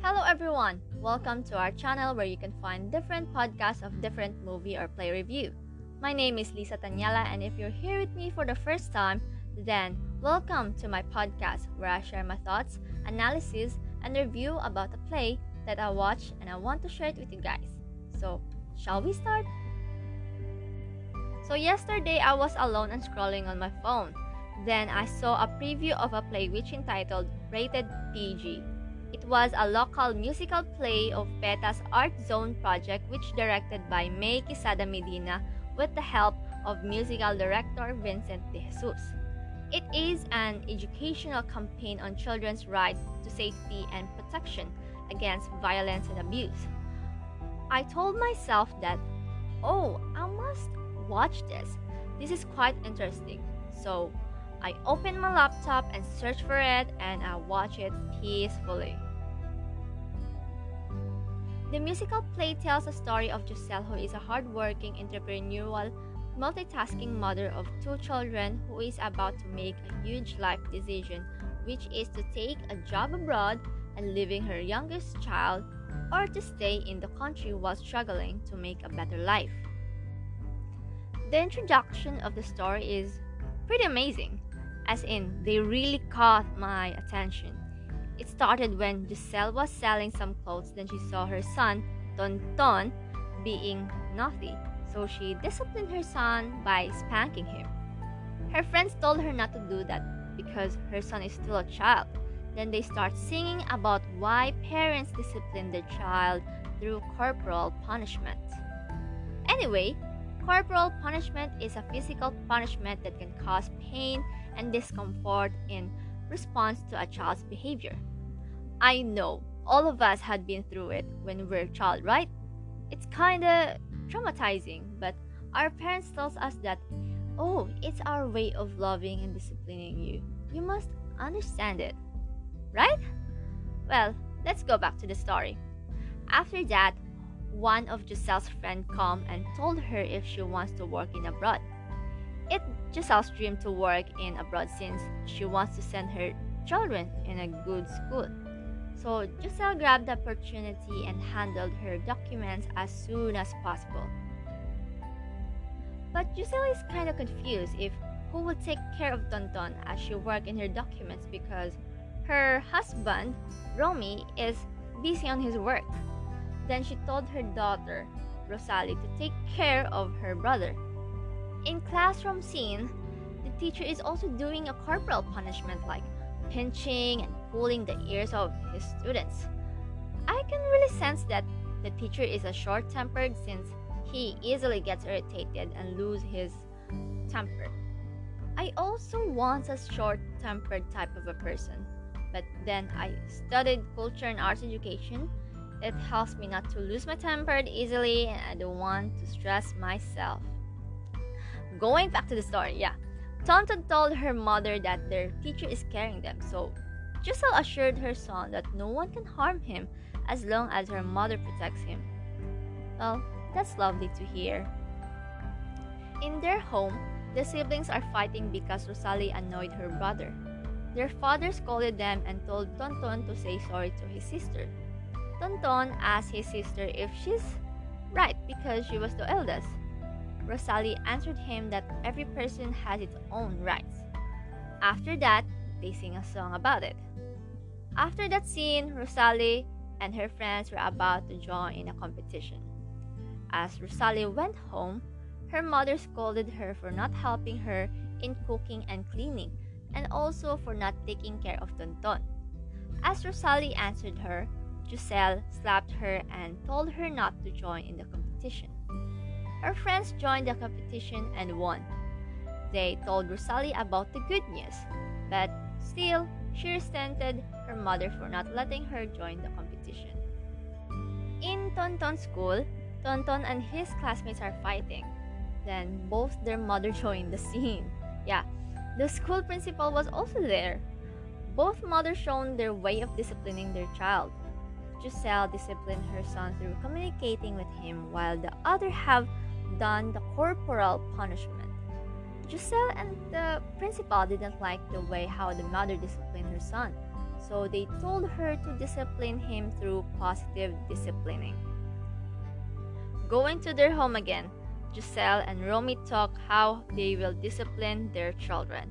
Hello everyone! Welcome to our channel where you can find different podcasts of different movie or play review. My name is Lisa Tanyala and if you're here with me for the first time, then welcome to my podcast where I share my thoughts, analysis, and review about a play that I watch and I want to share it with you guys. So, shall we start? So, yesterday I was alone and scrolling on my phone. Then I saw a preview of a play which entitled Rated PG. It was a local musical play of PETA's Art Zone project which directed by May Quezada Medina with the help of musical director Vincent De Jesus. It is an educational campaign on children's right to safety and protection against violence and abuse. I told myself that, oh, I must watch this. This is quite interesting. So I open my laptop and search for it and I watch it peacefully. The musical play tells a story of Giselle, who is a hardworking, entrepreneurial, multitasking mother of two children who is about to make a huge life decision, which is to take a job abroad and leaving her youngest child or to stay in the country while struggling to make a better life. The introduction of the story is pretty amazing, as in, they really caught my attention. It started when Giselle was selling some clothes, then she saw her son, Tonton, being naughty, so she disciplined her son by spanking him. Her friends told her not to do that because her son is still a child. Then they start singing about why parents discipline their child through corporal punishment. Anyway, corporal punishment is a physical punishment that can cause pain and discomfort in response to a child's behavior. I know all of us had been through it when we were a child, right? It's kind of traumatizing, but our parents tells us that oh, it's our way of loving and disciplining you. You must understand it. Right? Well, let's go back to the story. After that, one of Giselle's friend come and told her if she wants to work in abroad. It's Giselle's dream to work in abroad since she wants to send her children in a good school. So Giselle grabbed the opportunity and handled her documents as soon as possible. But Giselle is kind of confused if who would take care of Tonton as she worked in her documents because her husband, Romy, is busy on his work. Then she told her daughter, Rosalie, to take care of her brother. In classroom scene, the teacher is also doing a corporal punishment like pinching and pulling the ears of his students. I can really sense that the teacher is a short-tempered since he easily gets irritated and lose his temper. I also once a short-tempered type of a person, but then I studied culture and arts education. It helps me not to lose my temper easily and I don't want to stress myself. Going back to the story, yeah. Tonton told her mother that their teacher is carrying them, so Giselle assured her son that no one can harm him as long as her mother protects him. Well, that's lovely to hear. In their home, the siblings are fighting because Rosalie annoyed her brother. Their father scolded them and told Tonton to say sorry to his sister. Tonton asked his sister if she's right because she was the eldest. Rosalie answered him that every person has its own rights. After that, they sing a song about it. After that scene, Rosalie and her friends were about to join in a competition. As Rosalie went home, her mother scolded her for not helping her in cooking and cleaning, and also for not taking care of Tonton. As Rosalie answered her, Giselle slapped her and told her not to join in the competition. Her friends joined the competition and won. They told Rosalie about the good news, but still, she resented her mother for not letting her join the competition. In Tonton's school, Tonton and his classmates are fighting. Then both their mother joined the scene. Yeah, the school principal was also there. Both mothers shown their way of disciplining their child. Giselle disciplined her son through communicating with him, while the other have done the corporal punishment. Giselle and the principal didn't like the way how the mother disciplined her son, so they told her to discipline him through positive disciplining. Going to their home again, Giselle and Romy talk how they will discipline their children.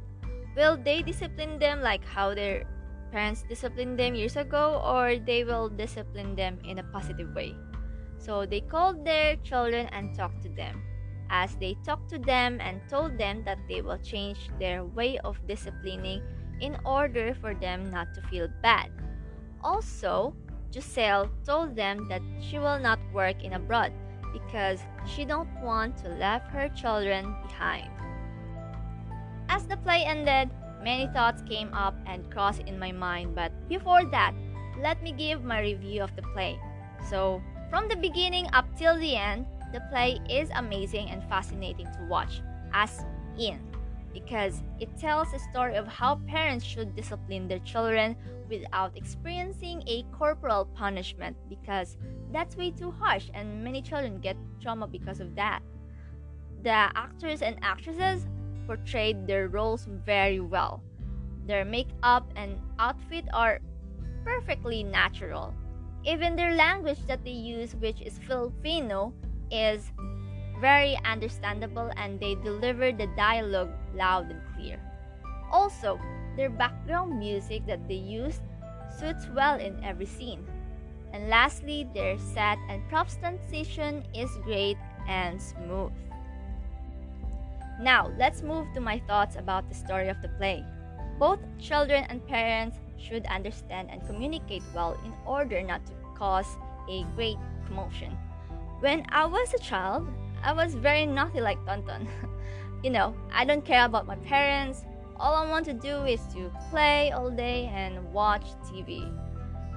Will they discipline them like how their parents disciplined them years ago, or they will discipline them in a positive way? So they called their children and talked to them. As they talked to them and told them that they will change their way of disciplining in order for them not to feel bad. Also, Giselle told them that she will not work in abroad because she don't want to leave her children behind. As the play ended, many thoughts came up and crossed in my mind, but before that, let me give my review of the play. So, from the beginning up till the end, the play is amazing and fascinating to watch, as in, because it tells a story of how parents should discipline their children without experiencing a corporal punishment because that's way too harsh and many children get trauma because of that. The actors and actresses portrayed their roles very well. Their makeup and outfit are perfectly natural even their language that they use, which is Filipino, is very understandable and they deliver the dialogue loud and clear. Also, their background music that they use suits well in every scene. And lastly, their set and props transition is great and smooth. Now, let's move to my thoughts about the story of the play. Both children and parents should understand and communicate well in order not to cause a great commotion. When I was a child, I was very naughty like Tonton. you know, I don't care about my parents. All I want to do is to play all day and watch TV.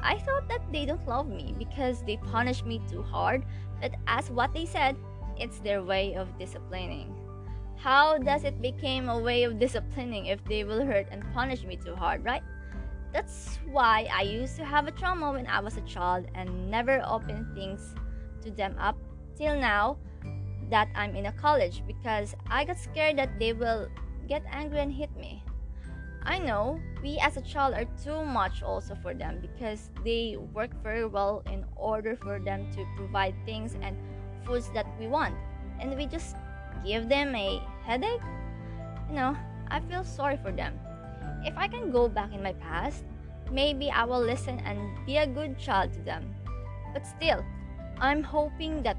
I thought that they don't love me because they punish me too hard, but as what they said, it's their way of disciplining. How does it become a way of disciplining if they will hurt and punish me too hard, right? That's why I used to have a trauma when I was a child and never open things to them up till now that I'm in a college because I got scared that they will get angry and hit me. I know we as a child are too much also for them because they work very well in order for them to provide things and foods that we want and we just give them a headache. You know, I feel sorry for them if I can go back in my past, maybe I will listen and be a good child to them. But still, I'm hoping that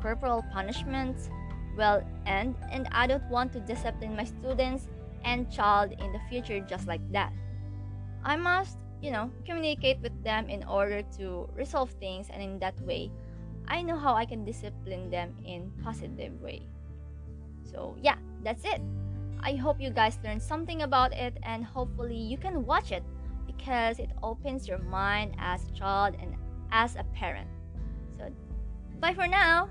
corporal punishments will end and I don't want to discipline my students and child in the future just like that. I must, you know, communicate with them in order to resolve things and in that way I know how I can discipline them in positive way. So, yeah, that's it. I hope you guys learned something about it and hopefully you can watch it because it opens your mind as a child and as a parent. So, bye for now.